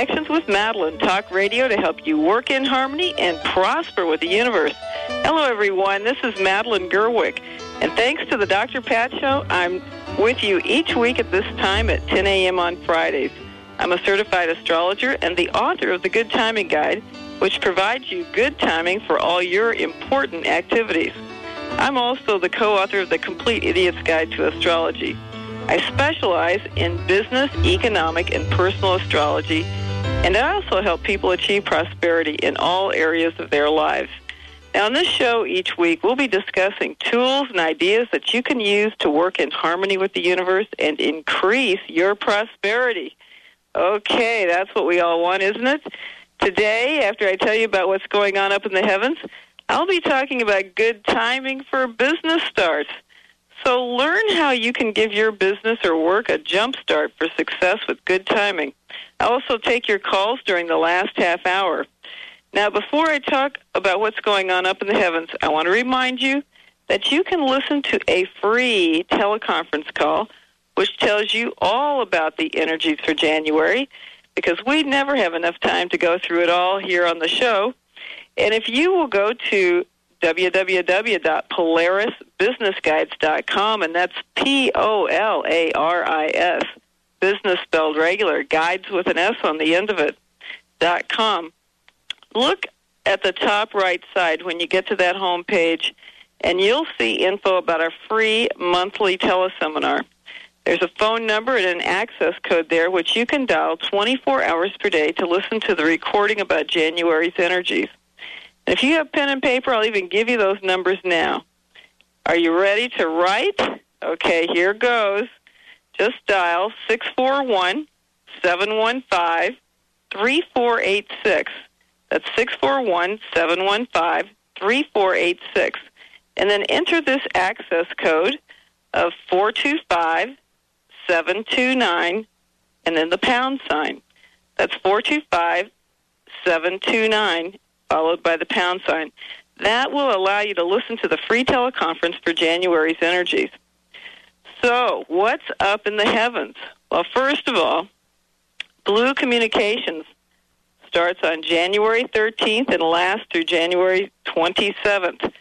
Connections with Madeline, talk radio to help you work in harmony and prosper with the universe. Hello, everyone. This is Madeline Gerwick. And thanks to the Dr. Pat Show, I'm with you each week at this time at 10 a.m. on Fridays. I'm a certified astrologer and the author of the Good Timing Guide, which provides you good timing for all your important activities. I'm also the co author of the Complete Idiot's Guide to Astrology. I specialize in business, economic, and personal astrology, and I also help people achieve prosperity in all areas of their lives. Now, on this show each week, we'll be discussing tools and ideas that you can use to work in harmony with the universe and increase your prosperity. Okay, that's what we all want, isn't it? Today, after I tell you about what's going on up in the heavens, I'll be talking about good timing for business starts. So learn how you can give your business or work a jump start for success with good timing. I'll also take your calls during the last half hour. Now, before I talk about what's going on up in the heavens, I want to remind you that you can listen to a free teleconference call which tells you all about the energies for January because we never have enough time to go through it all here on the show. And if you will go to www.polarisbusinessguides.com, and that's P O L A R I S, business spelled regular, guides with an S on the end of it, dot com. Look at the top right side when you get to that home page, and you'll see info about our free monthly teleseminar. There's a phone number and an access code there, which you can dial 24 hours per day to listen to the recording about January's energies. If you have pen and paper, I'll even give you those numbers now. Are you ready to write? Okay, here goes. Just dial 641 715 3486. That's 641 715 3486. And then enter this access code of 425 729 and then the pound sign. That's 425 729 followed by the pound sign. That will allow you to listen to the free teleconference for January's energies. So, what's up in the heavens? Well, first of all, Blue Communications starts on January 13th and lasts through January 27th.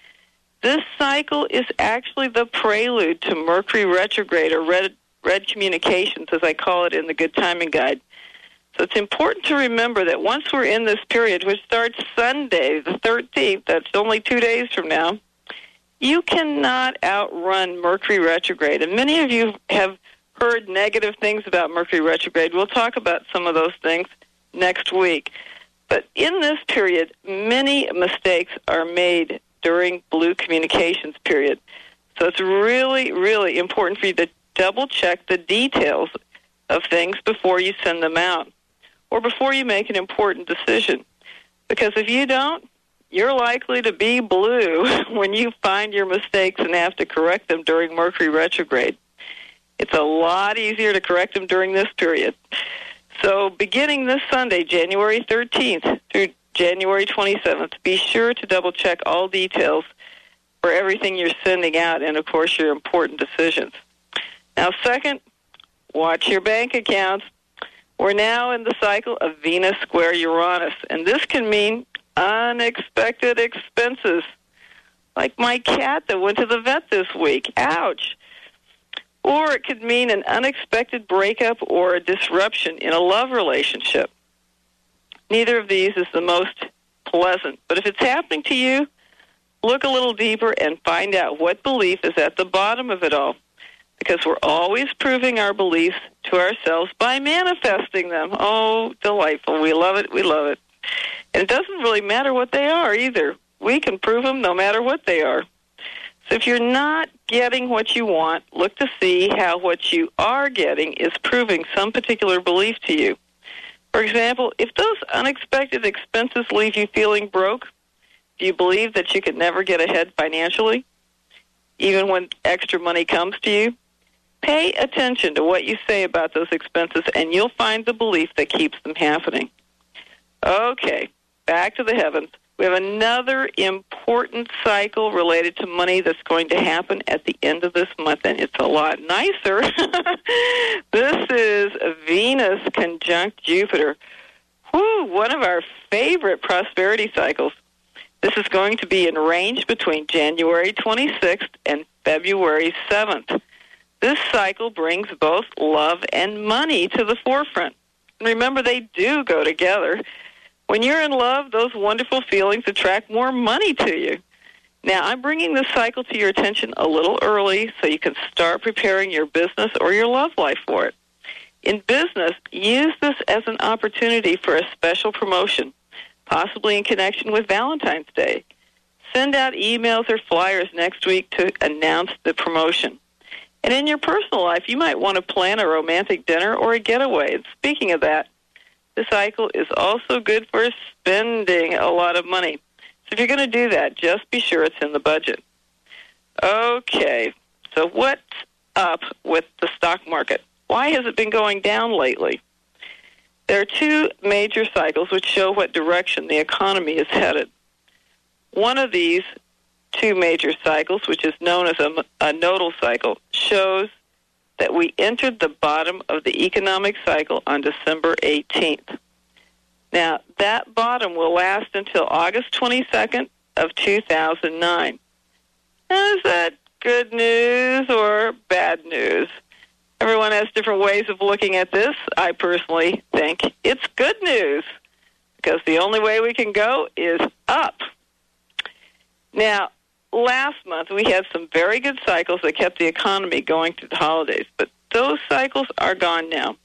This cycle is actually the prelude to Mercury retrograde or red, red communications, as I call it in the Good Timing Guide. So it's important to remember that once we're in this period, which starts Sunday, the 13th, that's only two days from now, you cannot outrun Mercury retrograde. And many of you have heard negative things about Mercury retrograde. We'll talk about some of those things next week. But in this period, many mistakes are made during blue communications period. So it's really, really important for you to double check the details of things before you send them out or before you make an important decision. Because if you don't, you're likely to be blue when you find your mistakes and have to correct them during Mercury retrograde. It's a lot easier to correct them during this period. So, beginning this Sunday, January 13th through January 27th, be sure to double check all details for everything you're sending out and, of course, your important decisions. Now, second, watch your bank accounts. We're now in the cycle of Venus square Uranus, and this can mean unexpected expenses. Like my cat that went to the vet this week. Ouch. Or it could mean an unexpected breakup or a disruption in a love relationship. Neither of these is the most pleasant. But if it's happening to you, look a little deeper and find out what belief is at the bottom of it all because we're always proving our beliefs to ourselves by manifesting them. Oh, delightful. We love it. We love it. And it doesn't really matter what they are either. We can prove them no matter what they are. So if you're not getting what you want, look to see how what you are getting is proving some particular belief to you. For example, if those unexpected expenses leave you feeling broke, do you believe that you could never get ahead financially, even when extra money comes to you? Pay attention to what you say about those expenses, and you'll find the belief that keeps them happening. Okay, back to the heavens. We have another important cycle related to money that's going to happen at the end of this month, and it's a lot nicer. this is Venus conjunct Jupiter. Whoo, one of our favorite prosperity cycles. This is going to be in range between January 26th and February 7th. This cycle brings both love and money to the forefront. Remember, they do go together. When you're in love, those wonderful feelings attract more money to you. Now, I'm bringing this cycle to your attention a little early so you can start preparing your business or your love life for it. In business, use this as an opportunity for a special promotion, possibly in connection with Valentine's Day. Send out emails or flyers next week to announce the promotion. And in your personal life, you might want to plan a romantic dinner or a getaway. And speaking of that, the cycle is also good for spending a lot of money. So if you're going to do that, just be sure it's in the budget. Okay, so what's up with the stock market? Why has it been going down lately? There are two major cycles which show what direction the economy is headed. One of these two major cycles, which is known as a, a nodal cycle, shows that we entered the bottom of the economic cycle on December 18th. Now, that bottom will last until August 22nd of 2009. Now, is that good news or bad news? Everyone has different ways of looking at this. I personally think it's good news because the only way we can go is up. Now, last month we had some very good cycles that kept the economy going through the holidays, but those cycles are gone now.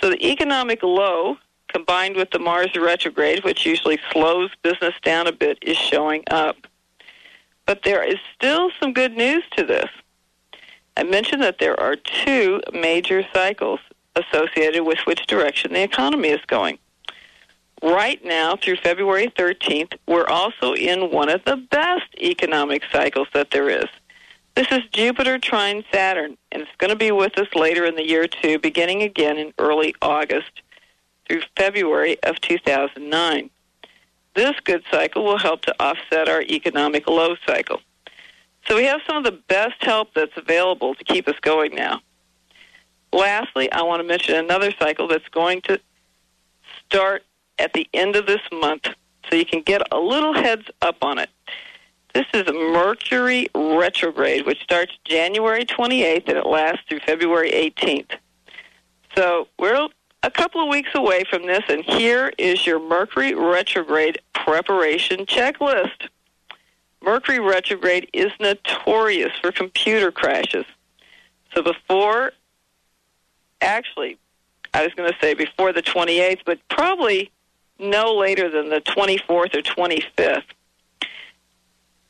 So the economic low combined with the Mars retrograde, which usually slows business down a bit, is showing up. But there is still some good news to this. I mentioned that there are two major cycles associated with which direction the economy is going. Right now, through February 13th, we're also in one of the best economic cycles that there is. This is Jupiter trine Saturn, and it's going to be with us later in the year, too, beginning again in early August through February of 2009. This good cycle will help to offset our economic low cycle. So we have some of the best help that's available to keep us going now. Lastly, I want to mention another cycle that's going to start at the end of this month so you can get a little heads up on it. This is Mercury retrograde, which starts January 28th and it lasts through February 18th. So we're a couple of weeks away from this, and here is your Mercury retrograde preparation checklist. Mercury retrograde is notorious for computer crashes. So before, actually, I was going to say before the 28th, but probably no later than the 24th or 25th.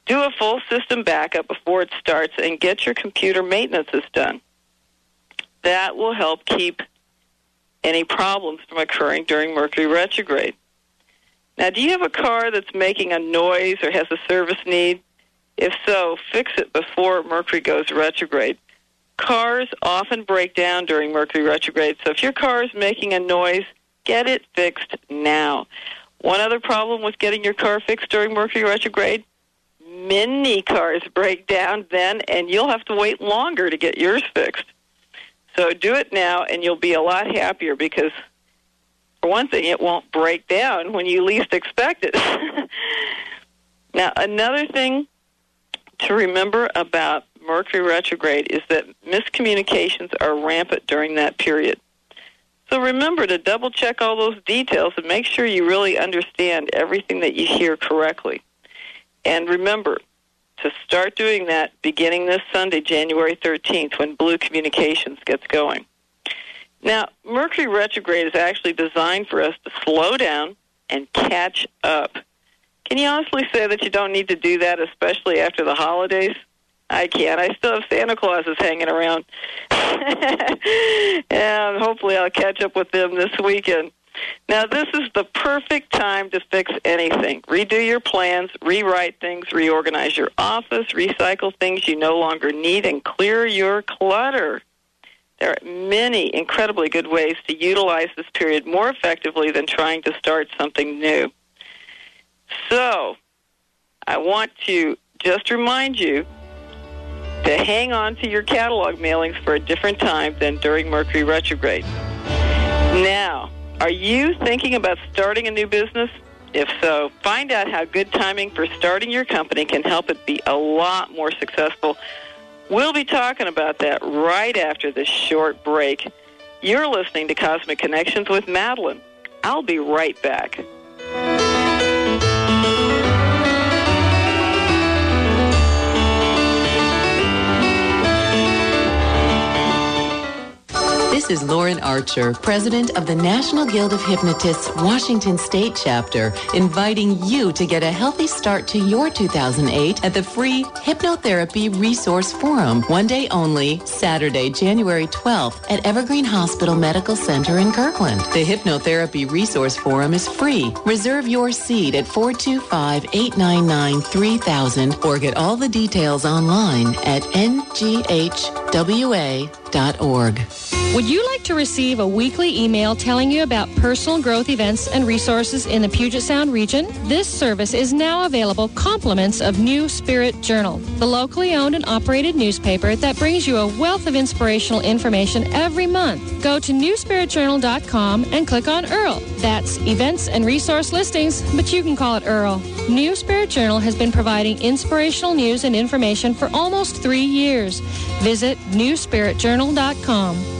Do a full system backup before it starts and get your computer maintenances done. That will help keep any problems from occurring during Mercury retrograde. Now, do you have a car that's making a noise or has a service need? If so, fix it before Mercury goes retrograde. Cars often break down during Mercury retrograde, so if your car is making a noise, get it fixed now. One other problem with getting your car fixed during Mercury retrograde many cars break down then, and you'll have to wait longer to get yours fixed. So do it now, and you'll be a lot happier because, for one thing, it won't break down when you least expect it. now, another thing to remember about Mercury retrograde is that miscommunications are rampant during that period. So remember to double check all those details and make sure you really understand everything that you hear correctly. And remember, to start doing that beginning this Sunday, January 13th, when Blue Communications gets going. Now, Mercury retrograde is actually designed for us to slow down and catch up. Can you honestly say that you don't need to do that, especially after the holidays? I can't. I still have Santa Clauses hanging around. and hopefully I'll catch up with them this weekend. Now, this is the perfect time to fix anything. Redo your plans, rewrite things, reorganize your office, recycle things you no longer need, and clear your clutter. There are many incredibly good ways to utilize this period more effectively than trying to start something new. So, I want to just remind you to hang on to your catalog mailings for a different time than during Mercury retrograde. Now, are you thinking about starting a new business? If so, find out how good timing for starting your company can help it be a lot more successful. We'll be talking about that right after this short break. You're listening to Cosmic Connections with Madeline. I'll be right back. This is Lauren Archer, president of the National Guild of Hypnotists Washington State Chapter, inviting you to get a healthy start to your 2008 at the free Hypnotherapy Resource Forum, one day only, Saturday, January 12th at Evergreen Hospital Medical Center in Kirkland. The Hypnotherapy Resource Forum is free. Reserve your seat at 425-899-3000 or get all the details online at nghwa.org. Would you like to receive a weekly email telling you about personal growth events and resources in the Puget Sound region? This service is now available compliments of New Spirit Journal, the locally owned and operated newspaper that brings you a wealth of inspirational information every month. Go to newspiritjournal.com and click on Earl. That's events and resource listings, but you can call it Earl. New Spirit Journal has been providing inspirational news and information for almost three years. Visit newspiritjournal.com.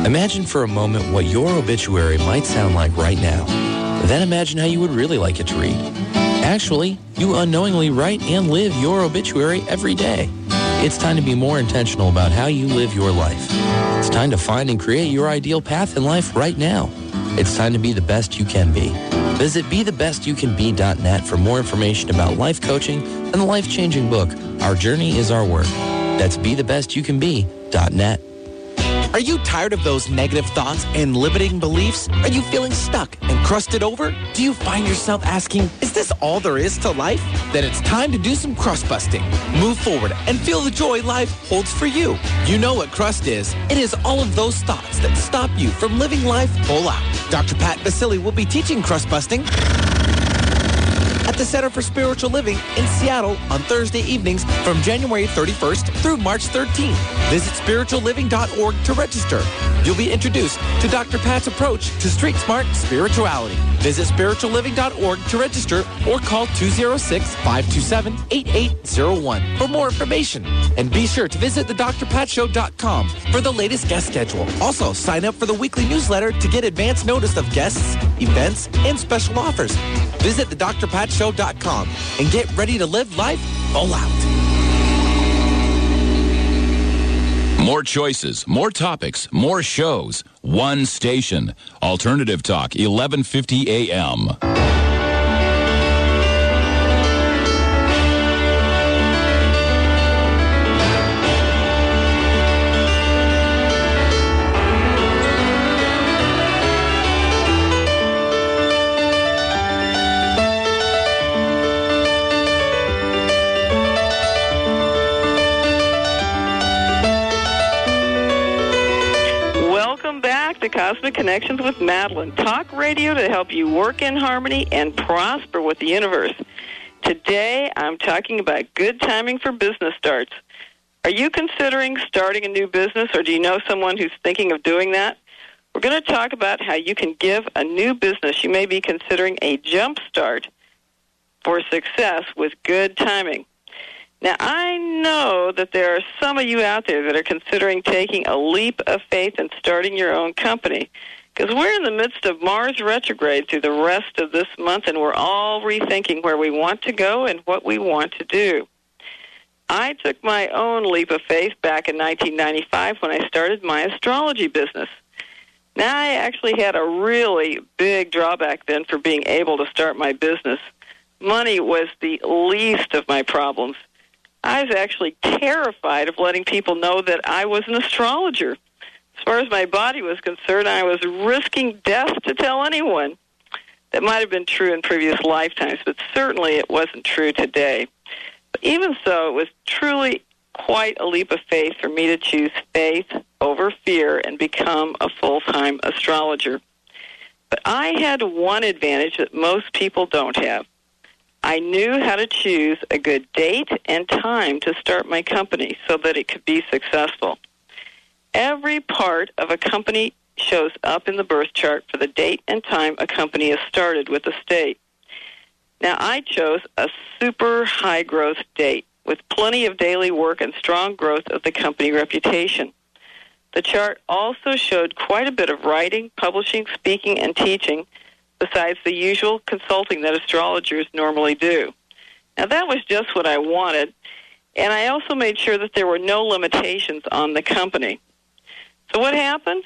Mm. Imagine for a moment what your obituary might sound like right now. Then imagine how you would really like it to read. Actually, you unknowingly write and live your obituary every day. It's time to be more intentional about how you live your life. It's time to find and create your ideal path in life right now. It's time to be the best you can be. Visit BeTheBestYouCanBe.net for more information about life coaching and the life-changing book, Our Journey is Our Work. That's BeTheBestYouCanBe.net. Are you tired of those negative thoughts and limiting beliefs? Are you feeling stuck and crusted over? Do you find yourself asking, is this all there is to life? Then it's time to do some crust busting. Move forward and feel the joy life holds for you. You know what crust is. It is all of those thoughts that stop you from living life full out. Dr. Pat Baccili will be teaching crust busting at the Center for Spiritual Living in Seattle on Thursday evenings from January 31st through March 13th. Visit spiritualliving.org to register. You'll be introduced to Dr. Pat's approach to street smart spirituality. Visit spiritualliving.org to register or call 206-527-8801 for more information. And be sure to visit thedrpatshow.com for the latest guest schedule. Also, sign up for the weekly newsletter to get advance notice of guests, events, and special offers. Visit thedrpatshow.com and get ready to live life all out. More choices, more topics, more shows. One station. Alternative Talk, 1150 AM. Connections with Madeline. Talk radio to help you work in harmony and prosper with the universe. Today, I'm talking about good timing for business starts. Are you considering starting a new business or do you know someone who's thinking of doing that? We're going to talk about how you can give a new business you may be considering a jump start for success with good timing. Now, I know that there are some of you out there that are considering taking a leap of faith and starting your own company. Because we're in the midst of Mars retrograde through the rest of this month, and we're all rethinking where we want to go and what we want to do. I took my own leap of faith back in 1995 when I started my astrology business. Now, I actually had a really big drawback then for being able to start my business. Money was the least of my problems. I was actually terrified of letting people know that I was an astrologer. As far as my body was concerned, I was risking death to tell anyone. That might have been true in previous lifetimes, but certainly it wasn't true today. But even so, it was truly quite a leap of faith for me to choose faith over fear and become a full time astrologer. But I had one advantage that most people don't have. I knew how to choose a good date and time to start my company so that it could be successful. Every part of a company shows up in the birth chart for the date and time a company is started with the state. Now, I chose a super high growth date with plenty of daily work and strong growth of the company reputation. The chart also showed quite a bit of writing, publishing, speaking, and teaching, besides the usual consulting that astrologers normally do. Now, that was just what I wanted, and I also made sure that there were no limitations on the company. So, what happened?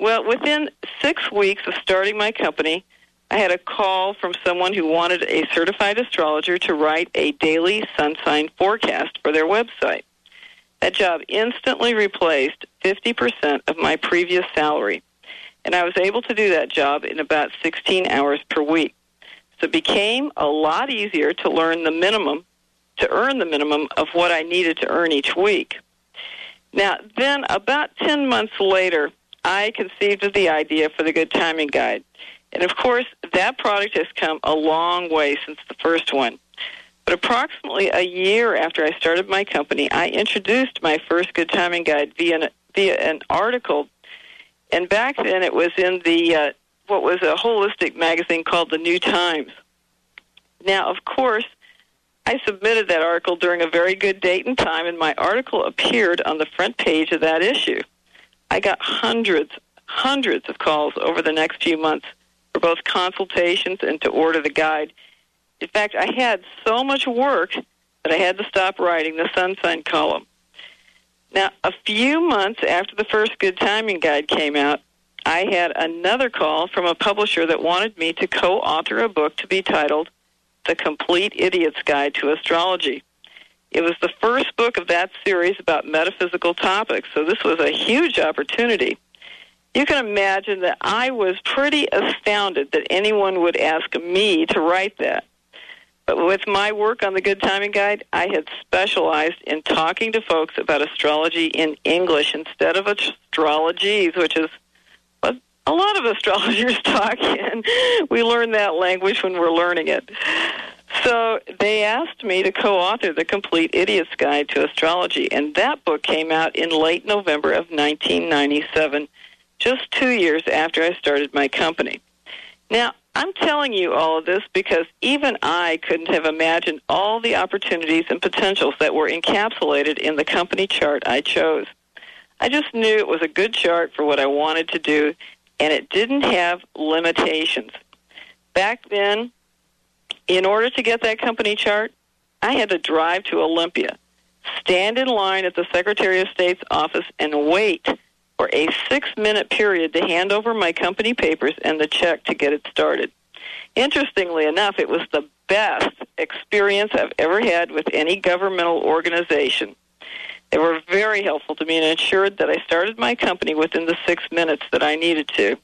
Well, within six weeks of starting my company, I had a call from someone who wanted a certified astrologer to write a daily sun sign forecast for their website. That job instantly replaced 50% of my previous salary, and I was able to do that job in about 16 hours per week. So it became a lot easier to learn the minimum, to earn the minimum of what I needed to earn each week. Now, then about 10 months later, I conceived of the idea for the Good Timing Guide. And of course, that product has come a long way since the first one. But approximately a year after I started my company, I introduced my first Good Timing Guide via an, via an article. And back then it was in the uh, what was a holistic magazine called The New Times. Now, of course, I submitted that article during a very good date and time, and my article appeared on the front page of that issue. I got hundreds, hundreds of calls over the next few months for both consultations and to order the guide. In fact, I had so much work that I had to stop writing the sun sign column. Now, a few months after the first Good Timing Guide came out, I had another call from a publisher that wanted me to co author a book to be titled The Complete Idiot's Guide to Astrology. It was the first book of that series about metaphysical topics, so this was a huge opportunity. You can imagine that I was pretty astounded that anyone would ask me to write that. But with my work on the Good Timing Guide, I had specialized in talking to folks about astrology in English instead of astrologies, which is what a lot of astrologers talk in. We learn that language when we're learning it. So they asked me to co-author the Complete Idiot's Guide to Astrology, and that book came out in late November of 1997, just two years after I started my company. Now, I'm telling you all of this because even I couldn't have imagined all the opportunities and potentials that were encapsulated in the company chart I chose. I just knew it was a good chart for what I wanted to do, and it didn't have limitations. Back then, in order to get that company chart, I had to drive to Olympia, stand in line at the Secretary of State's office, and wait for a six minute period to hand over my company papers and the check to get it started. Interestingly enough, it was the best experience I've ever had with any governmental organization. They were very helpful to me and ensured that I started my company within the six minutes that I needed to.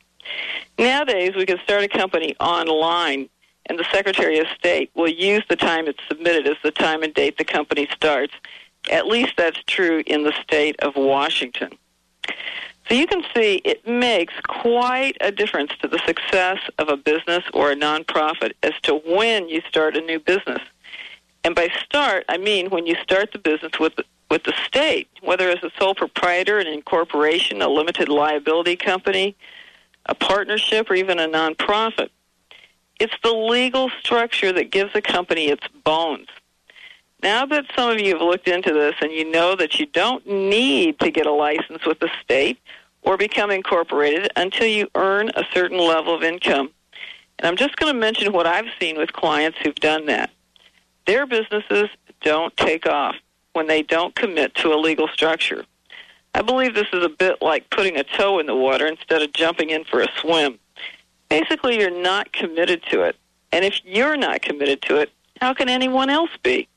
Nowadays, we can start a company online and the Secretary of State will use the time it's submitted as the time and date the company starts. At least that's true in the state of Washington. So you can see it makes quite a difference to the success of a business or a nonprofit as to when you start a new business. And by start, I mean when you start the business with with the state, whether as a sole proprietor, an incorporation, a limited liability company, a partnership, or even a nonprofit. It's the legal structure that gives a company its bones. Now that some of you have looked into this and you know that you don't need to get a license with the state or become incorporated until you earn a certain level of income. And I'm just going to mention what I've seen with clients who've done that. Their businesses don't take off when they don't commit to a legal structure. I believe this is a bit like putting a toe in the water instead of jumping in for a swim basically you're not committed to it. And if you're not committed to it, how can anyone else be?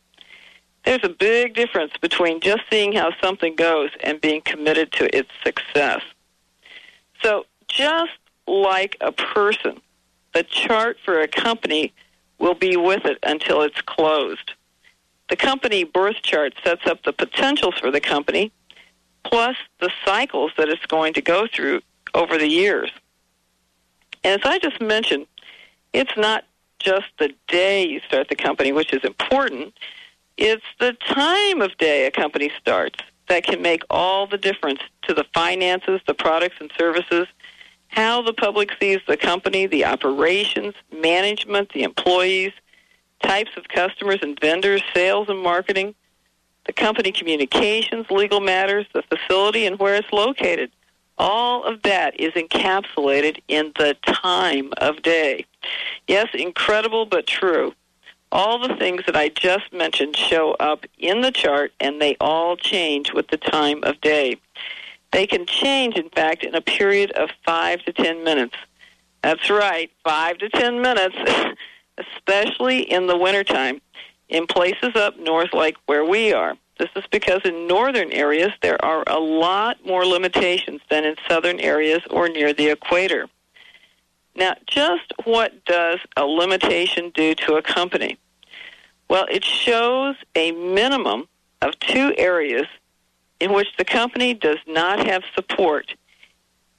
There's a big difference between just seeing how something goes and being committed to its success. So, just like a person, the chart for a company will be with it until it's closed. The company birth chart sets up the potentials for the company, plus the cycles that it's going to go through over the years. And as I just mentioned, it's not just the day you start the company, which is important. It's the time of day a company starts that can make all the difference to the finances, the products and services, how the public sees the company, the operations, management, the employees, types of customers and vendors, sales and marketing, the company communications, legal matters, the facility, and where it's located. All of that is encapsulated in the time of day. Yes, incredible but true. All the things that I just mentioned show up in the chart and they all change with the time of day. They can change, in fact, in a period of five to ten minutes. That's right, five to ten minutes, especially in the wintertime in places up north like where we are. This is because in northern areas there are a lot more limitations than in southern areas or near the equator. Now, just what does a limitation do to a company? Well, it shows a minimum of two areas in which the company does not have support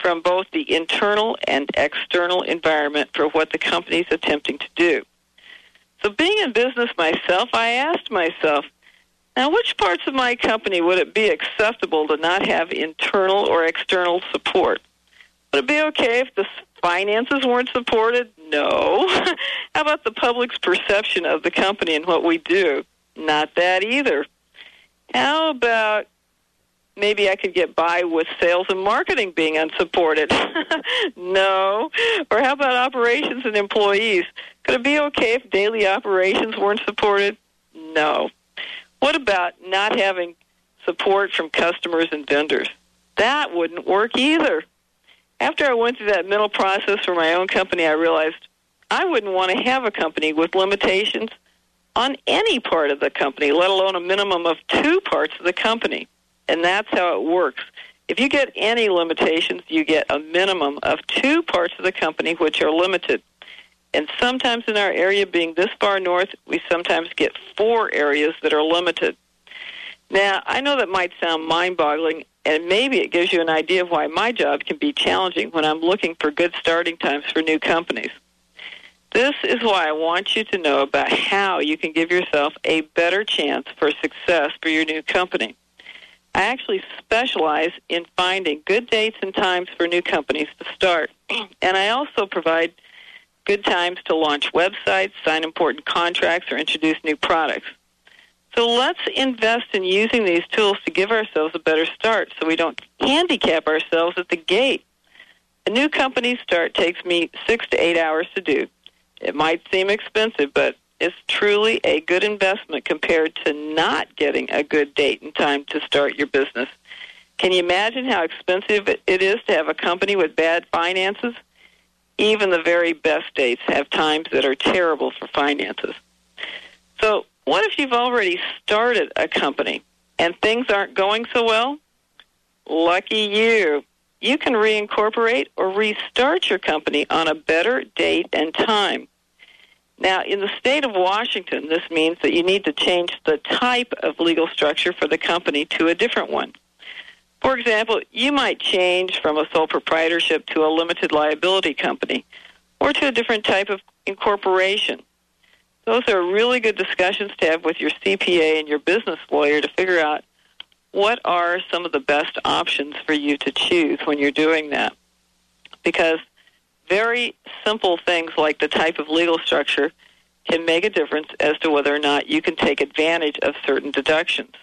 from both the internal and external environment for what the company is attempting to do. So, being in business myself, I asked myself, now, which parts of my company would it be acceptable to not have internal or external support? Would it be okay if the finances weren't supported? No. How about the public's perception of the company and what we do? Not that either. How about maybe I could get by with sales and marketing being unsupported? no. Or how about operations and employees? Could it be okay if daily operations weren't supported? No. What about not having support from customers and vendors? That wouldn't work either. After I went through that mental process for my own company, I realized I wouldn't want to have a company with limitations on any part of the company, let alone a minimum of two parts of the company. And that's how it works. If you get any limitations, you get a minimum of two parts of the company which are limited. And sometimes in our area, being this far north, we sometimes get four areas that are limited. Now, I know that might sound mind boggling, and maybe it gives you an idea of why my job can be challenging when I'm looking for good starting times for new companies. This is why I want you to know about how you can give yourself a better chance for success for your new company. I actually specialize in finding good dates and times for new companies to start. And I also provide good times to launch websites, sign important contracts, or introduce new products. So let's invest in using these tools to give ourselves a better start so we don't handicap ourselves at the gate. A new company start takes me six to eight hours to do. It might seem expensive, but it's truly a good investment compared to not getting a good date and time to start your business. Can you imagine how expensive it is to have a company with bad finances? even the very best dates have times that are terrible for finances. So, what if you've already started a company and things aren't going so well? Lucky you. You can reincorporate or restart your company on a better date and time. Now, in the state of Washington, this means that you need to change the type of legal structure for the company to a different one. For example, you might change from a sole proprietorship to a limited liability company or to a different type of incorporation. Those are really good discussions to have with your CPA and your business lawyer to figure out what are some of the best options for you to choose when you're doing that. Because very simple things like the type of legal structure can make a difference as to whether or not you can take advantage of certain deductions.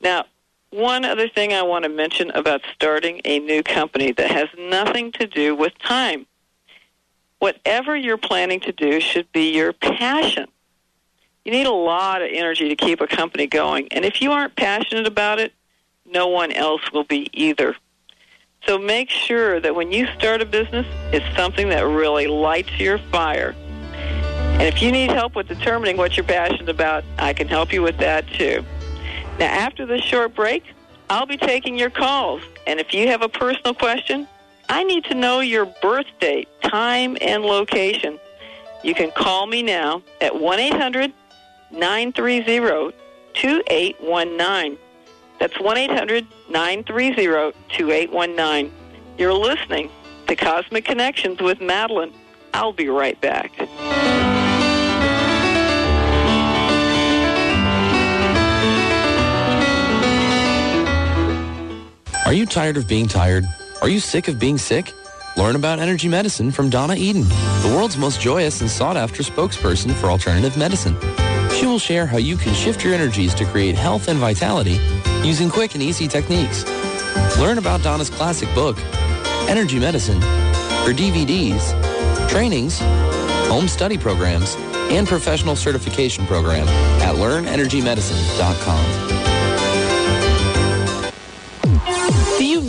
Now, one other thing I want to mention about starting a new company that has nothing to do with time. Whatever you're planning to do should be your passion. You need a lot of energy to keep a company going, and if you aren't passionate about it, no one else will be either. So make sure that when you start a business, it's something that really lights your fire. And if you need help with determining what you're passionate about, I can help you with that too. Now, after this short break, I'll be taking your calls. And if you have a personal question, I need to know your birth date, time, and location. You can call me now at 1 800 930 2819. That's 1 800 930 2819. You're listening to Cosmic Connections with Madeline. I'll be right back. Are you tired of being tired? Are you sick of being sick? Learn about energy medicine from Donna Eden, the world's most joyous and sought-after spokesperson for alternative medicine. She will share how you can shift your energies to create health and vitality using quick and easy techniques. Learn about Donna's classic book, Energy Medicine, her DVDs, trainings, home study programs, and professional certification program at learnenergymedicine.com.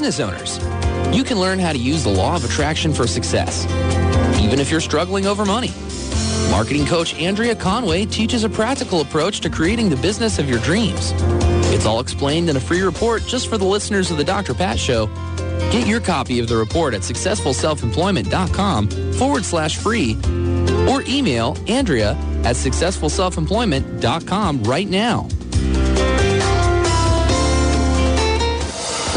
Business owners, you can learn how to use the law of attraction for success, even if you're struggling over money. Marketing coach Andrea Conway teaches a practical approach to creating the business of your dreams. It's all explained in a free report just for the listeners of the Dr. Pat Show. Get your copy of the report at successfulselfemployment.com forward slash free or email Andrea at successfulselfemployment.com right now.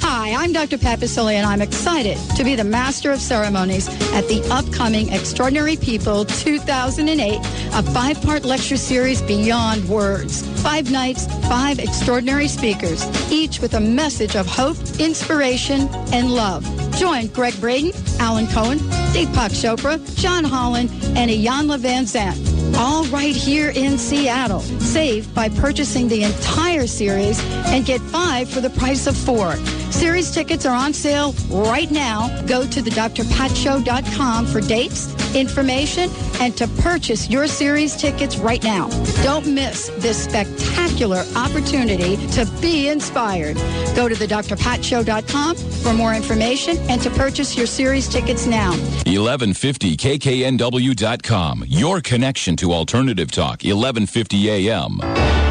Hi, I'm Dr. Pat and I'm excited to be the Master of Ceremonies at the upcoming Extraordinary People 2008, a five-part lecture series beyond words. Five nights, five extraordinary speakers, each with a message of hope, inspiration, and love. Join Gregg Braden, Alan Cohen, Deepak Chopra, John Holland, and Iyanla Vanzant all right here in Seattle. Save by purchasing the entire series and get five for the price of four. Series tickets are on sale right now. Go to the drpatshow.com for dates, information, and to purchase your series tickets right now. Don't miss this spectacular opportunity to be inspired. Go to the drpatshow.com for more information and to purchase your series tickets now. 1150 kknw.com. Your connection to alternative talk. 1150 AM.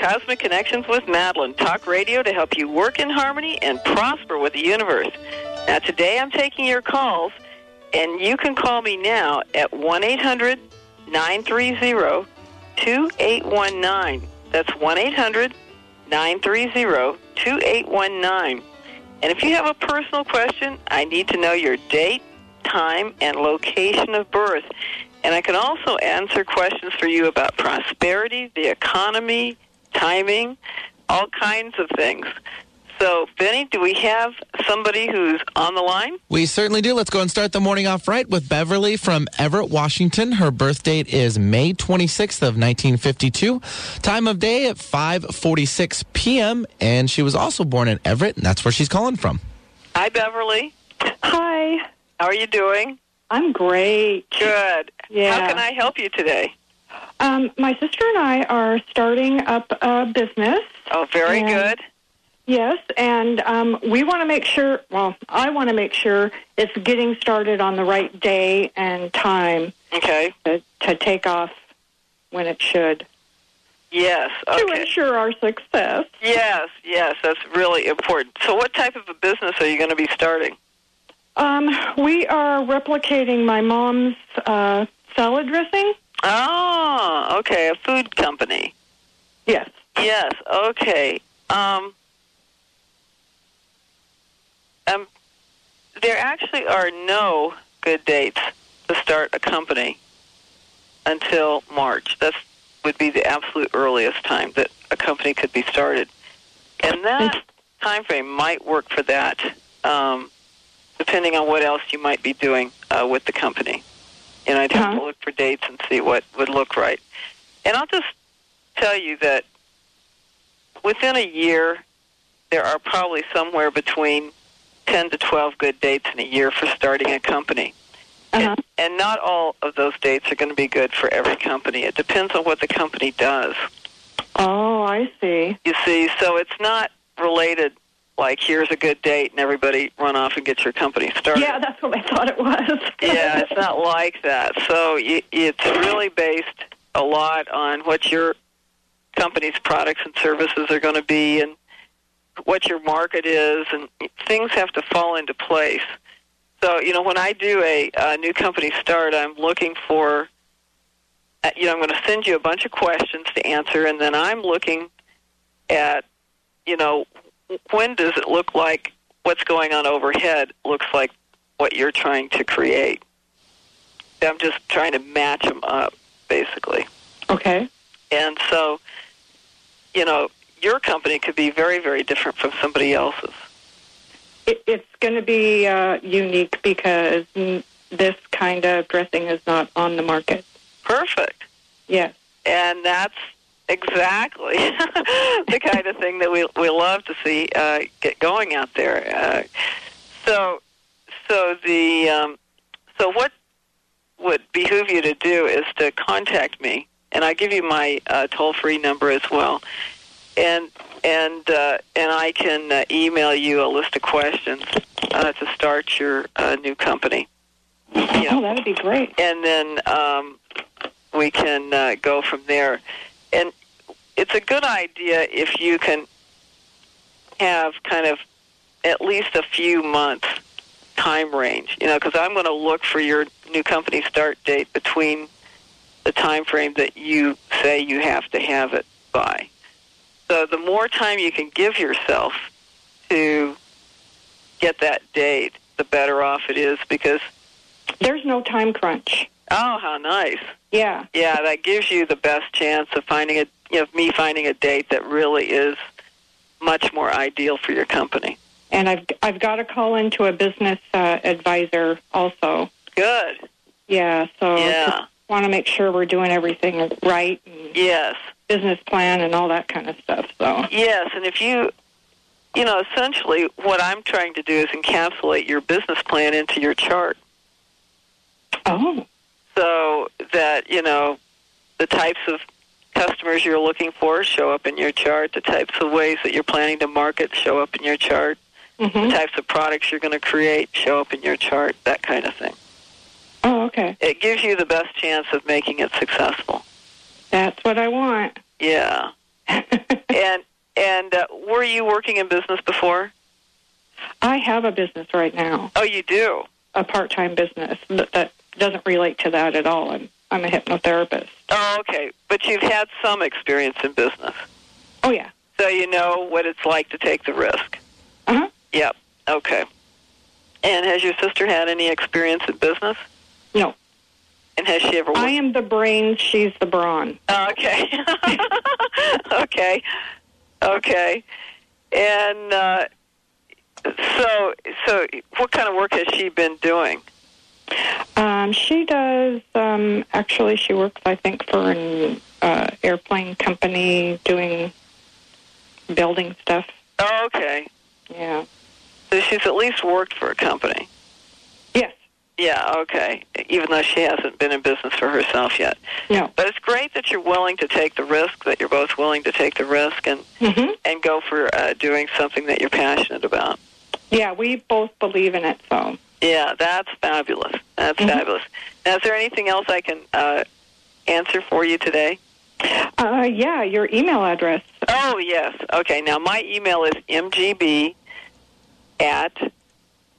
Cosmic Connections with Madeline, talk radio to help you work in harmony and prosper with the universe. Now, today I'm taking your calls, and you can call me now at 1 800 930 2819. That's 1 800 930 2819. And if you have a personal question, I need to know your date, time, and location of birth. And I can also answer questions for you about prosperity, the economy, timing, all kinds of things. So, Benny, do we have somebody who's on the line? We certainly do. Let's go and start the morning off right with Beverly from Everett, Washington. Her birth date is May 26th of 1952. Time of day at 5:46 p.m. and she was also born in Everett, and that's where she's calling from. Hi, Beverly. Hi. How are you doing? I'm great. Good. Yeah. How can I help you today? Um, my sister and I are starting up a business. Oh, very And- good. Yes, and um, we want to make sure, well, I want to make sure it's getting started on the right day and time Okay. to, to take off when it should Yes. Okay. to ensure our success. Yes, yes, that's really important. So, what type of a business are you going to be starting? Um, we are replicating my mom's uh, salad dressing. Oh, okay, a food company. Yes. Yes. Okay. Um, um, there actually are no good dates to start a company until March. That would be the absolute earliest time that a company could be started, and that time frame might work for that, um, depending on what else you might be doing uh, with the company. And I'd have to uh-huh. look for dates and see what would look right. And I'll just tell you that within a year, there are probably somewhere between 10 to 12 good dates in a year for starting a company. And, uh-huh. and not all of those dates are going to be good for every company. It depends on what the company does. Oh, I see. You see, so it's not related like here's a good date and everybody run off and get your company started. Yeah, that's what I thought it was. yeah, it's not like that. So it's really based a lot on what your company's products and services are going to be and what your market is, and things have to fall into place. So, you know, when I do a, a new company start, I'm looking for, uh, you know, I'm going to send you a bunch of questions to answer, and then I'm looking at, you know, when does it look like what's going on overhead looks like what you're trying to create? I'm just trying to match them up, basically. Okay. And so, you know, your company could be very, very different from somebody else's. It, it's going to be uh, unique because this kind of dressing is not on the market. Perfect. Yes. And that's exactly the kind of thing that we we love to see uh, get going out there. Uh, so, so the um, so what would behoove you to do is to contact me, and I give you my uh, toll free number as well, and and uh, and I can uh, email you a list of questions uh, to start your uh, new company. Oh, that'd be great. And then um, we can uh, go from there. And it's a good idea if you can have kind of at least a few months time range, you know, because I'm going to look for your new company start date between the time frame that you say you have to have it by. So the more time you can give yourself to get that date, the better off it is because there's no time crunch. Oh, how nice. Yeah. Yeah, that gives you the best chance of finding a you know, me finding a date that really is much more ideal for your company. And I've I've got to call into a business uh, advisor also. Good. Yeah. So Yeah. want to make sure we're doing everything right. And Yes. business plan and all that kind of stuff. So Yes, and if you you know, essentially what I'm trying to do is encapsulate your business plan into your chart. Oh. So that, you know, the types of customers you're looking for show up in your chart, the types of ways that you're planning to market show up in your chart, the types of products you're going to create show up in your chart, that kind of thing. Oh, okay. It gives you the best chance of making it successful. That's what I want. Yeah. and and uh, were you working in business before? I have a business right now. Oh, you do. A part-time business that, that doesn't relate to that at all. I'm I'm a hypnotherapist. Oh, okay. But you've had some experience in business. Oh yeah. So you know what it's like to take the risk. Uh huh. Yep. Okay. And has your sister had any experience in business? No. And has she ever worked? I am the brain. She's the brawn. Oh, okay. okay. Okay. And uh, so, so what kind of work has she been doing? Um, she does. Um, actually, she works. I think for an uh, airplane company doing building stuff. Oh, okay. Yeah. So she's at least worked for a company. Yes. Yeah, okay. Even though she hasn't been in business for herself yet. No. But it's great that you're willing to take the risk, that you're both willing to take the risk and Mm-hmm. and go for uh, doing something that you're passionate about. Yeah, we both believe in it. So. Yeah, that's fabulous. That's Mm-hmm. fabulous. Now, is there anything else I can uh, answer for you today? Uh, yeah, your email address. Oh, yes. Okay, now my email is mgb at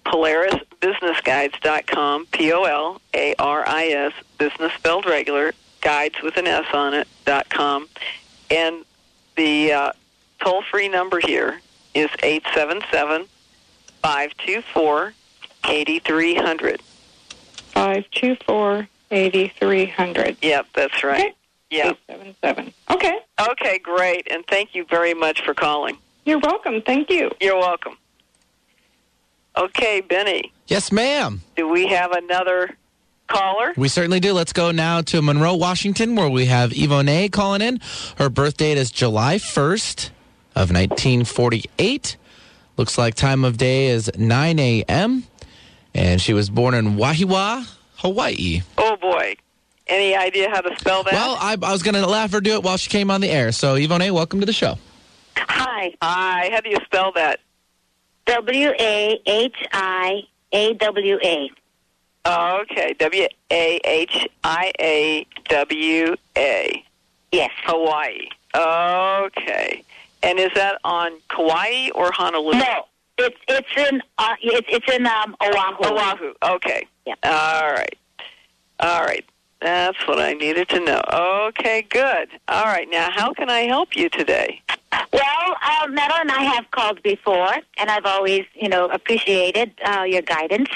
businessguides.com, P O L A R I S, business spelled regular, guides with an S on it, dot com. And the uh, toll free number here is 877 524 8300. 524 8300. Yep, that's right. Yep. 877. Okay. Okay, great. And thank you very much for calling. You're welcome. Thank you. You're welcome. Okay, Benny, Yes, ma'am. do we have another caller? We certainly do. Let's go now to Monroe, Washington, where we have Yvonne calling in. Her birth date is July 1st of 1948. Looks like time of day is 9 a.m. And she was born in Wahiawa, Hawaii. Oh, boy. Any idea how to spell that? Well, I, I was going to let her do it while she came on the air. So, Yvonne, welcome to the show. Hi. Hi. How do you spell that? W A H I A W A. Oh, okay. W A H I A W A. Yes. Hawaii. Okay. And is that on Kauai or Honolulu? No, it's it's in uh, it's it's in um, Oahu. Oahu. Okay. Yeah. All right. All right. That's what I needed to know. Okay, good. All right. Now, how can I help you today? Well, Meadow and I have called before, and I've always, you know, appreciated uh, your guidance.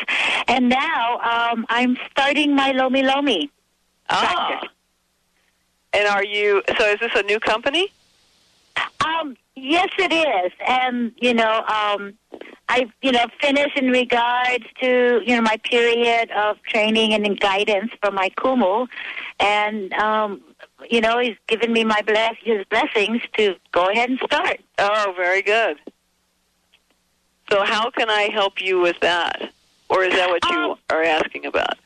And now um, I'm starting my Lomi Lomi. Ah. practice. And are you? So, is this a new company? Um, yes, it is, and you know, um, I you know finished in regards to you know my period of training and guidance from my kumu, and um, you know he's given me my bless his blessings to go ahead and start. Oh, very good. So, how can I help you with that? Or is that what you Um, are asking about?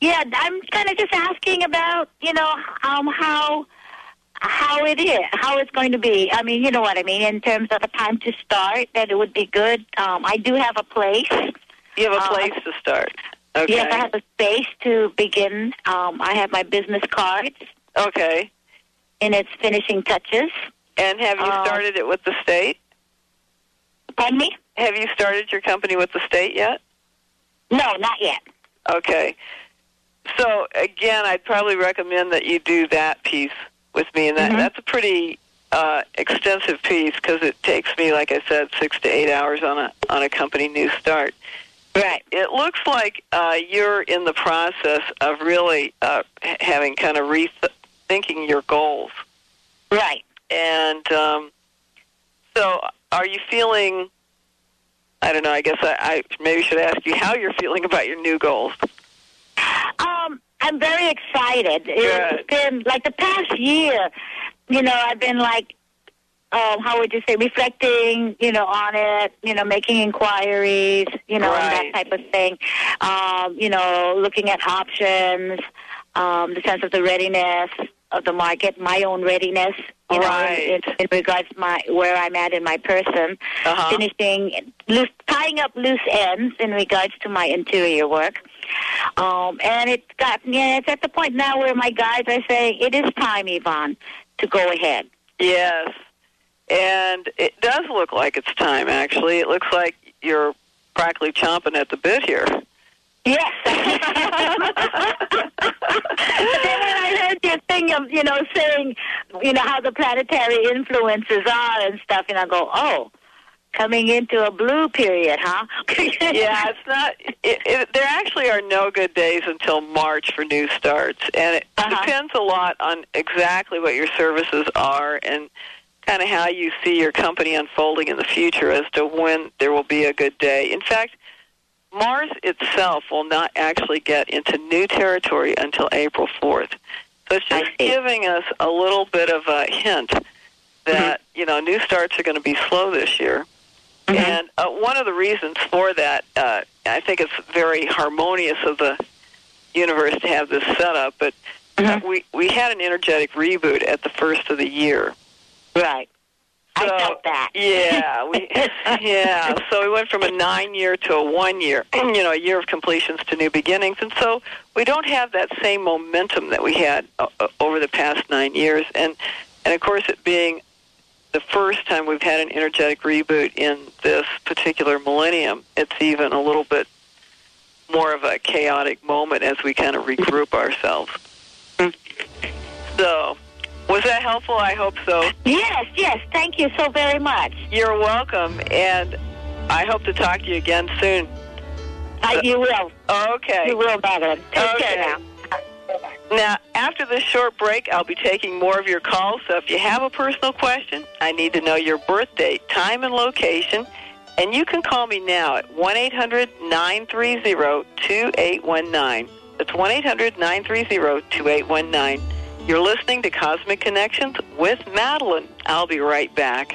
Yeah, I'm kind of just asking about you know um, how how it is, how it's going to be. I mean, you know what I mean in terms of a time to start. That it would be good. Um, I do have a place. You have a uh, place to start. Okay. Yes, I have a space to begin. Um, I have my business cards Okay. in its finishing touches. And have you Uh, started it with the state? Pardon me? Have you started your company with the state yet? No, not yet. Okay. So again, I'd probably recommend that you do that piece with me, and that Mhm. that's a pretty uh, extensive piece because it takes me, like I said, six to eight hours on a on a company new start. Right. It looks like uh, you're in the process of really uh, having kind of rethinking your goals, Right. and um, so are you feeling? I don't know. I guess I, I maybe should ask you how you're feeling about your new goals. Um, I'm very excited. Good. It's been like the past year. You know, I've been like, um, how would you say, reflecting. You know, on it. You know, making inquiries. You know, and that type of thing. Um, you know, looking at options. Um, the sense of the readiness of the market, my own readiness. You know, in, in regards to my where I'm at in my person. Uh-huh. finishing loose, tying up loose ends in regards to my interior work. Um, and it's got yeah, it's at the point now where my guys are saying it is time, Yvonne, to go ahead. Yes. And it does look like it's time, actually. It looks like you're practically chomping at the bit here. Yes. but then when I heard your thing of, you know, saying, you know, how the planetary influences are and stuff, and I go, oh, coming into a blue period, huh? yeah, it's not. It, it, there actually are no good days until March for new starts, and it Uh-huh. depends a lot on exactly what your services are and kind of how you see your company unfolding in the future as to when there will be a good day. In fact, Mars itself will not actually get into new territory until April 4th. So it's just giving us a little bit of a hint that, you know, new starts are going to be slow this year. Mhm. And uh, one of the reasons for that, uh, I think it's very harmonious of the universe to have this set up, but uh, Mhm. we, we had an energetic reboot at the first of the year. right. I felt that. Yeah, we yeah. So we went from a nine year to a one year, you know, a year of completions to new beginnings, and so we don't have that same momentum that we had uh, uh, over the past nine years, and and of course it being the first time we've had an energetic reboot in this particular millennium, it's even a little bit more of a chaotic moment as we kind of regroup ourselves. So, was that helpful? I hope so. Yes, yes. Thank you so very much. You're welcome, and I hope to talk to you again soon. Uh, you will. Okay. You will, Madeline. Take Okay. care now. Now, after this short break, I'll be taking more of your calls. So if you have a personal question, I need to know your birth date, time, and location. And you can call me now at 1 800 930 2819. That's 1 800 930 2819. You're listening to Cosmic Connections with Madeline. I'll be right back.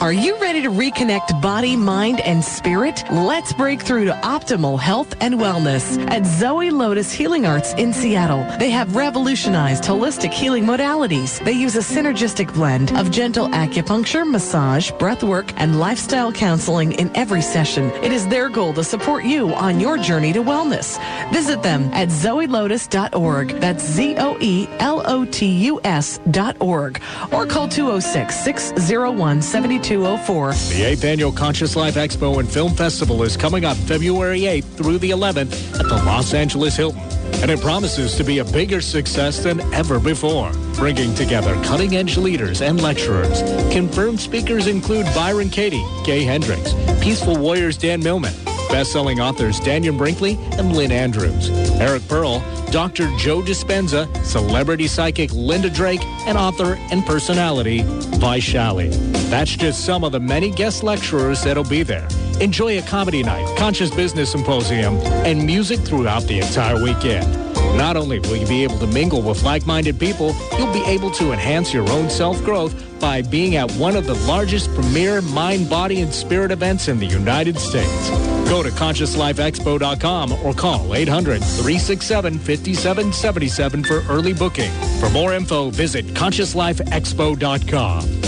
Are you ready to reconnect body, mind, and spirit? Let's break through to optimal health and wellness at Zoe Lotus Healing Arts in Seattle. They have revolutionized holistic healing modalities. They use a synergistic blend of gentle acupuncture, massage, breath work, and lifestyle counseling in every session. It is their goal to support you on your journey to wellness. Visit them at zoelotus.org. That's Z-O-E-L-O-T-U-S dot org. Or call oh oh 206-601-7204. The 8th Annual Conscious Life Expo and Film Festival is coming up February 8th through the 11th at the Los Angeles Hilton. And it promises to be a bigger success than ever before, bringing together cutting edge leaders and lecturers. Confirmed speakers include Byron Katie, Gay Hendricks, Peaceful Warriors Dan Millman, best-selling authors Dannion Brinkley and Lynn Andrews, Eric Pearl, Dr. Joe Dispenza, celebrity psychic Linda Drake, and author and personality Vaishali. That's just some of the many guest lecturers that'll be there. Enjoy a comedy night, conscious business symposium, and music throughout the entire weekend. Not only will you be able to mingle with like-minded people, you'll be able to enhance your own self-growth by being at one of the largest premier mind, body, and spirit events in the United States. Go to consciouslifeexpo.com or call 800-367-5777 for early booking. For more info, visit consciouslifeexpo.com.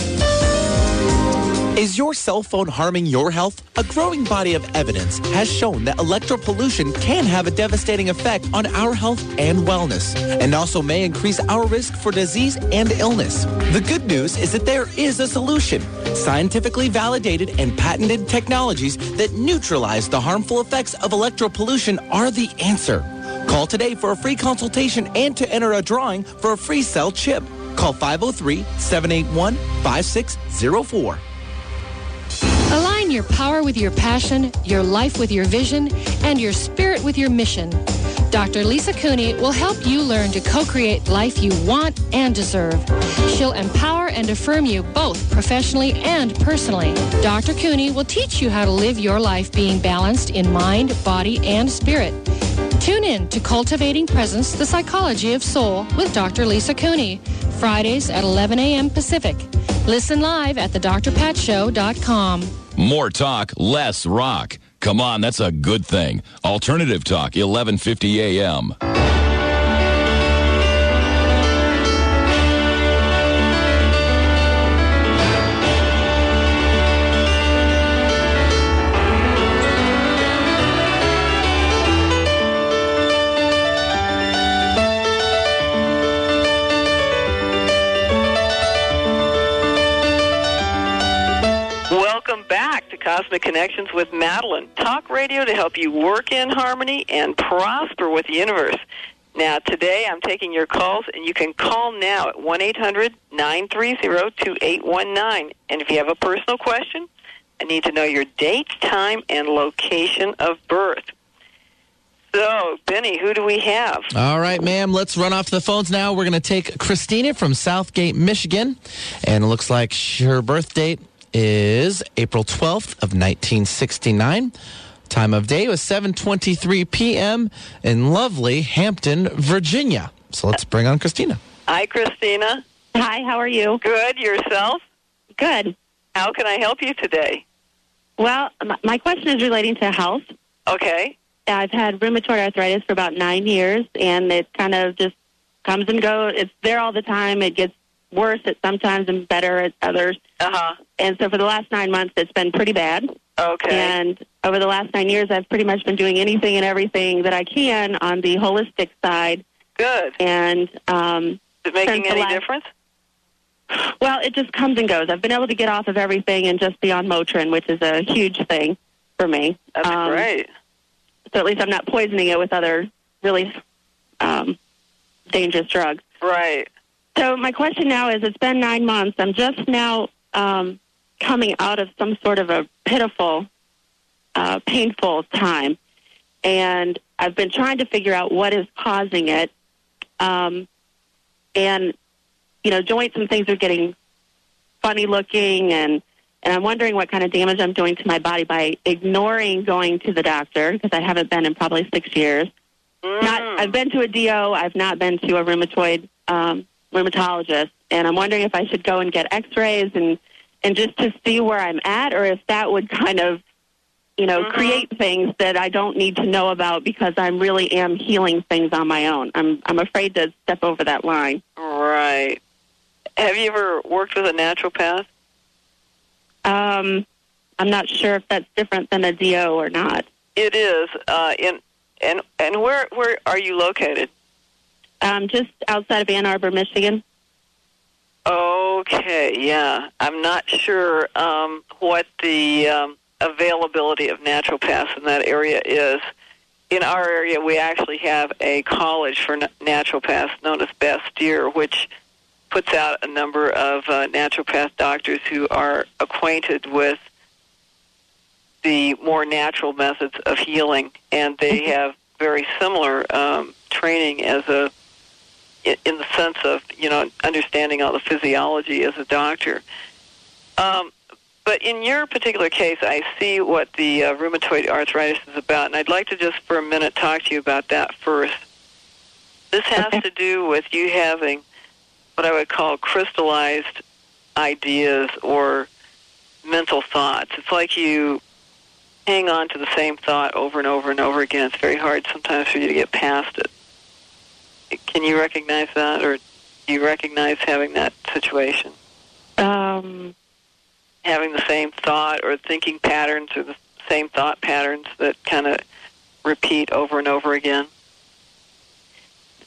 Is your cell phone harming your health? A growing body of evidence has shown that electropollution can have a devastating effect on our health and wellness, and also may increase our risk for disease and illness. The good news is that there is a solution scientifically validated and patented technologies that neutralize the harmful effects of electropollution are the answer. Call today for a free consultation and to enter a drawing for a free cell chip. Call 503 781 5604. Your power with your passion, your life with your vision, and your spirit with your mission. Dr. Lisa Cooney will help you learn to co-create life you want and deserve. She'll empower and affirm you both professionally and personally. Dr. Cooney will teach you how to live your life being balanced in mind, body, and spirit. Tune in to Cultivating Presence, the Psychology of Soul with Dr. Lisa Cooney, Fridays at 11 a.m. Pacific. Listen live at thedrpatshow.com. More talk, less rock. Come on, that's a good thing. Alternative Talk, 1150 a.m. Cosmic Connections with Madeline. Talk radio to help you work in harmony and prosper with the universe. Now, today I'm taking your calls, and you can call now at 1 800 930 2819. And if you have a personal question, I need to know your date, time, and location of birth. So, Benny, who do we have? All right, ma'am. Let's run off to the phones now. We're going to take Christina from Southgate, Michigan. And it looks like her birth date is April 12th of 1969. Time of day was 7:23 p.m. in lovely Hampton, Virginia. So let's bring on Christina. Hi, Christina. Hi, how are you? Good. Yourself? Good. How can I help you today? Well, my question is relating to health. Okay. I've had rheumatoid arthritis for about nine years, and it kind of just comes and goes. It's there all the time. It gets worse at sometimes and better at others. Uh huh. And so for the last nine months, it's been pretty bad. Okay. And over the last nine years, I've pretty much been doing anything and everything that I can on the holistic side. Good. And um, Is it making any last- difference? Well, it just comes and goes. I've been able to get off of everything and just be on Motrin, which is a huge thing for me. That's Um, great. So at least I'm not poisoning it with other really um, dangerous drugs. Right. So my question now is: It's been nine months. I'm just now um, coming out of some sort of a pitiful, uh, painful time, and I've been trying to figure out what is causing it. Um, and you know, joints and things are getting funny looking, and and I'm wondering what kind of damage I'm doing to my body by ignoring going to the doctor because I haven't been in probably six years. Not, I've been to a DO. I've not been to a rheumatoid um, rheumatologist, and I'm wondering if I should go and get X-rays and and just to see where I'm at, or if that would kind of, you know, create things that I don't need to know about because I really am healing things on my own. I'm I'm afraid to step over that line. Right. Have you ever worked with a naturopath? Um, I'm not sure if that's different than a DO or not. It is. Uh, in and and where where are you located? Um, just outside of Ann Arbor, Michigan. Okay, yeah. I'm not sure um, what the um, availability of naturopaths in that area is. In our area, we actually have a college for naturopaths known as Bastyr, which puts out a number of uh, naturopath doctors who are acquainted with the more natural methods of healing, and they have very similar um, training as a in the sense of you know understanding all the physiology as a doctor. Um, but in your particular case, I see what the uh, rheumatoid arthritis is about, and I'd like to just for a minute talk to you about that first. This has to do with you having what I would call crystallized ideas or mental thoughts. It's like you hang on to the same thought over and over and over again. It's very hard sometimes for you to get past it. Can you recognize that, or do you recognize having that situation? Um, Having the same thought or thinking patterns or the same thought patterns that kind of repeat over and over again?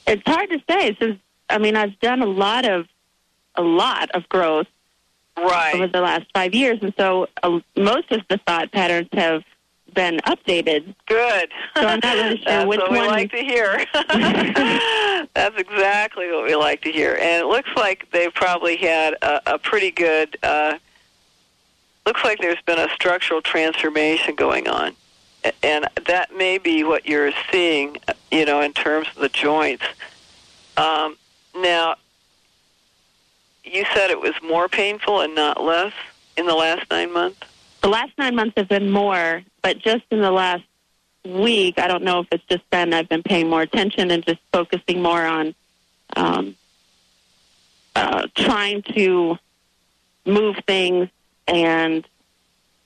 it's hard to say. Since I mean, I've done a lot of a lot of growth right. over the last five years, and so uh, most of the thought patterns have been updated. Good. So I'm not really sure That's which what we one. like to hear. That's exactly what we like to hear. And it looks like they've probably had a, a pretty good. Uh, looks like there's been a structural transformation going on, and that may be what you're seeing. You know, in terms of the joints. Um, now, you said it was more painful and not less in the last nine months. The last nine months have been more, but just in the last week, I don't know if it's just been I've been paying more attention and just focusing more on um, uh, trying to move things, and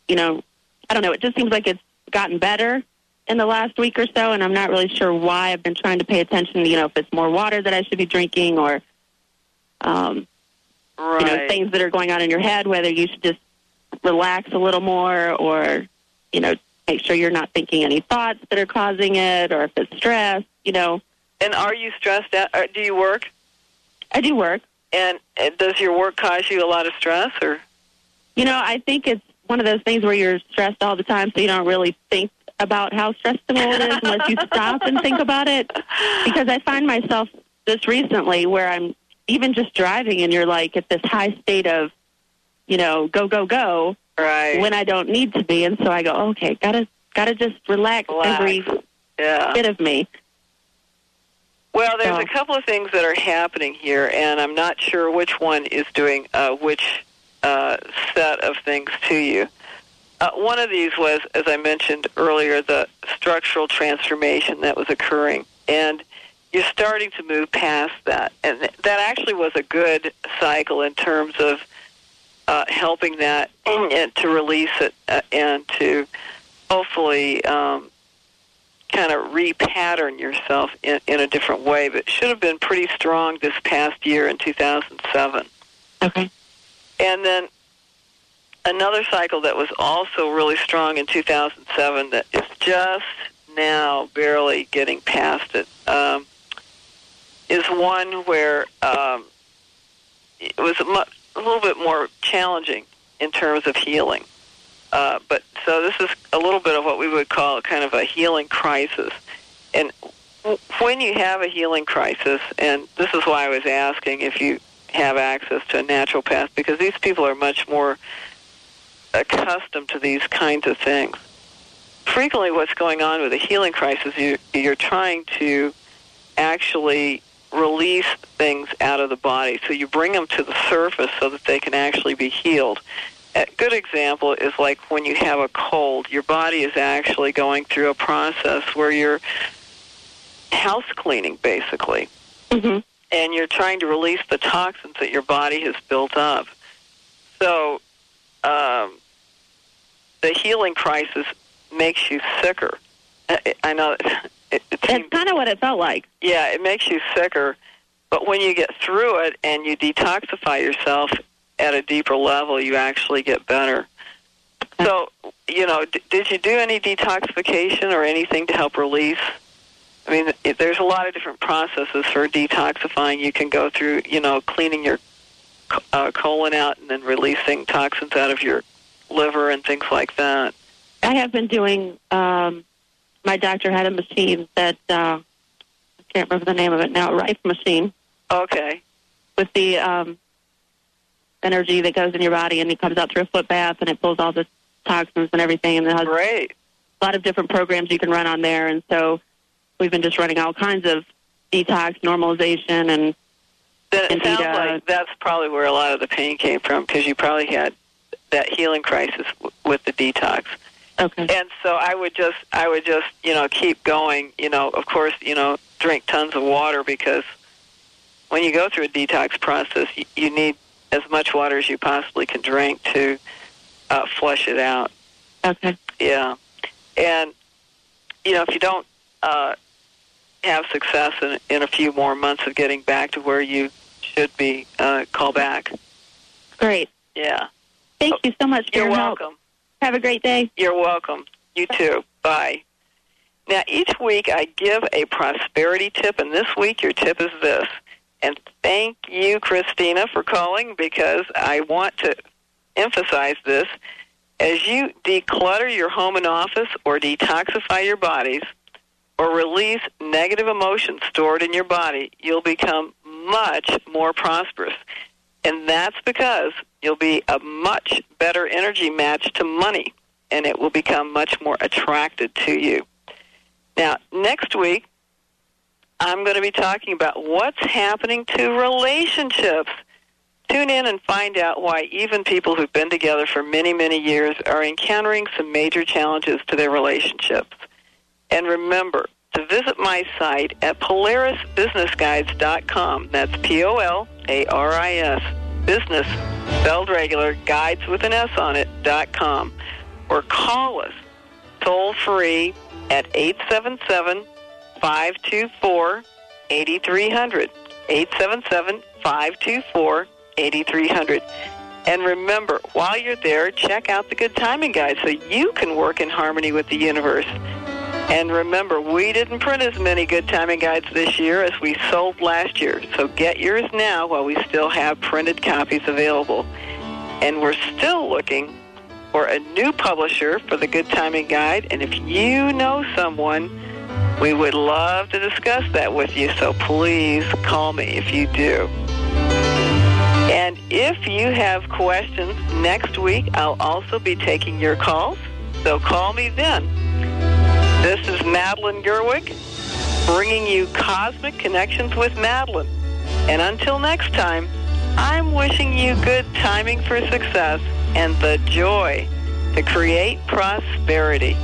you know, I don't know. It just seems like it's gotten better in the last week or so, and I'm not really sure why. I've been trying to pay attention. You know, if it's more water that I should be drinking, or um, right. you know, things that are going on in your head, whether you should just relax a little more or, you know, make sure you're not thinking any thoughts that are causing it or if it's stress, you know. And are you stressed out? Or do you work? I do work. And does your work cause you a lot of stress, or You know, I think it's one of those things where you're stressed all the time so you don't really think about how stressful it is unless you stop and think about it. Because I find myself just recently where I'm even just driving and you're like at this high state of, you know, go, go, go. Right. When I don't need to be. And so I go, okay, gotta, gotta just relax, Relax. every yeah? bit of me. Well, there's So- a couple of things that are happening here, and I'm not sure which one is doing uh, which uh, set of things to you. Uh, one of these was, as I mentioned earlier, the structural transformation that was occurring, and you're starting to move past that. And th- that actually was a good cycle in terms of uh, helping that and to release it uh, and to hopefully um, kind of repattern yourself in, in a different way. But it should have been pretty strong this past year in 2007. Okay. And then another cycle that was also really strong in 2007 that is just now barely getting past it um, is one where um, it was a, mu- a little bit more challenging in terms of healing. Uh, but so this is a little bit of what we would call kind of a healing crisis. And w- when you have a healing crisis, and this is why I was asking if you have access to a naturopath, because these people are much more accustomed to these kinds of things. Frequently, what's going on with a healing crisis, you, you're trying to actually release things out of the body. So you bring them to the surface so that they can actually be healed. A good example is like when you have a cold, your body is actually going through a process where you're house cleaning, basically. Mm-hmm. And you're trying to release the toxins that your body has built up. So um, the healing crisis makes you sicker. I, I know it, it, That's kind of what it felt like. yeah, it makes you sicker. But when you get through it and you detoxify yourself at a deeper level, you actually get better. So, you know, d- did you do any detoxification or anything to help release? I mean, it, there's a lot of different processes for detoxifying. You can go through, you know, cleaning your uh, colon out and then releasing toxins out of your liver and things like that. I have been doing. Um, my doctor had a machine that uh, I can't remember the name of it now. Rife machine Okay. with the um, energy that goes in your body, and it comes out through a foot bath, and it pulls all the toxins and everything. And it has Great. a lot of different programs you can run on there. And so we've been just running all kinds of detox, normalization, and Then it sounds like that's probably where a lot of the pain came from because you probably had that healing crisis w- with the detox. Okay. And so I would just, I would just, you know, keep going. You know, of course, you know, drink tons of water because when you go through a detox process, you, you need as much water as you possibly can drink to uh, flush it out. Okay. Yeah, and you know, if you don't uh, have success in, in a few more months of getting back to where you should be, uh, call back. Great. Yeah, Thank you so much for you're your help. Have a great day. You're welcome. You too. Bye. Now, each week I give a prosperity tip, and this week your tip is this. And thank you, Christina, for calling because I want to emphasize this. As you declutter your home and office or detoxify your bodies or release negative emotions stored in your body, you'll become much more prosperous. And that's because you'll be a much better energy match to money and it will become much more attracted to you. Now, next week, I'm going to be talking about what's happening to relationships. Tune in and find out why even people who've been together for many, many years are encountering some major challenges to their relationships. And remember to visit my site at polarisbusinessguides.com. That's P O L A R I S, business, spelled regular, guides with an S on it, dot com. Or call us toll free at 877 524 8300. 877 524 8300. And remember, while you're there, check out the Good Timing Guide so you can work in harmony with the universe. And remember, we didn't print as many Good Timing Guides this year as we sold last year. So get yours now while we still have printed copies available. And we're still looking for a new publisher for the Good Timing Guide. And if you know someone, we would love to discuss that with you. So please call me if you do. And if you have questions next week, I'll also be taking your calls. So call me then. This is Madeline Gerwick bringing you Cosmic Connections with Madeline. And until next time, I'm wishing you good timing for success and the joy to create prosperity.